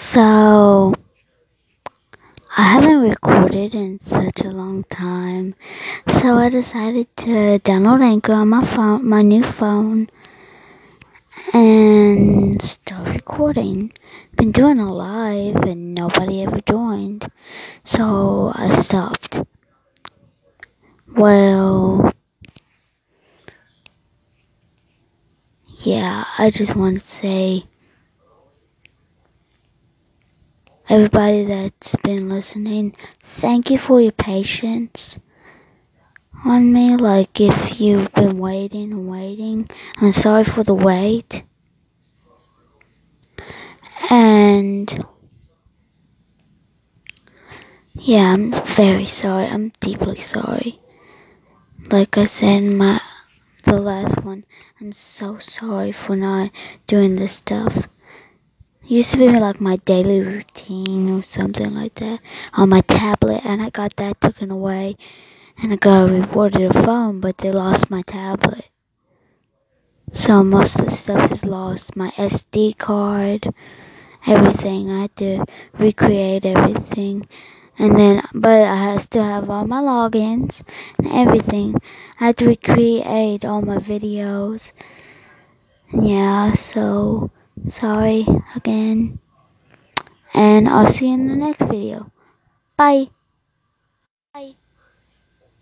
So, I haven't recorded in such a long time, so I decided to download Anchor on my phone, my new phone, and start recording. Been doing a live and nobody ever joined, so I stopped. Well, yeah, I just want to say everybody that's been listening, thank you for your patience on me. Like, if you've been waiting and waiting, I'm sorry for the wait. And, yeah, I'm very sorry. I'm deeply sorry. Like I said in my, the last one, I'm so sorry for not doing this stuff used to be like my daily routine or something like that on my tablet and I got that taken away and I got rewarded a phone but they lost my tablet. So most of the stuff is lost. My SD card, everything. I had to recreate everything. And then, but I still have all my logins and everything. I had to recreate all my videos. Yeah, so Sorry again. And I'll see you in the next video. Bye. Bye.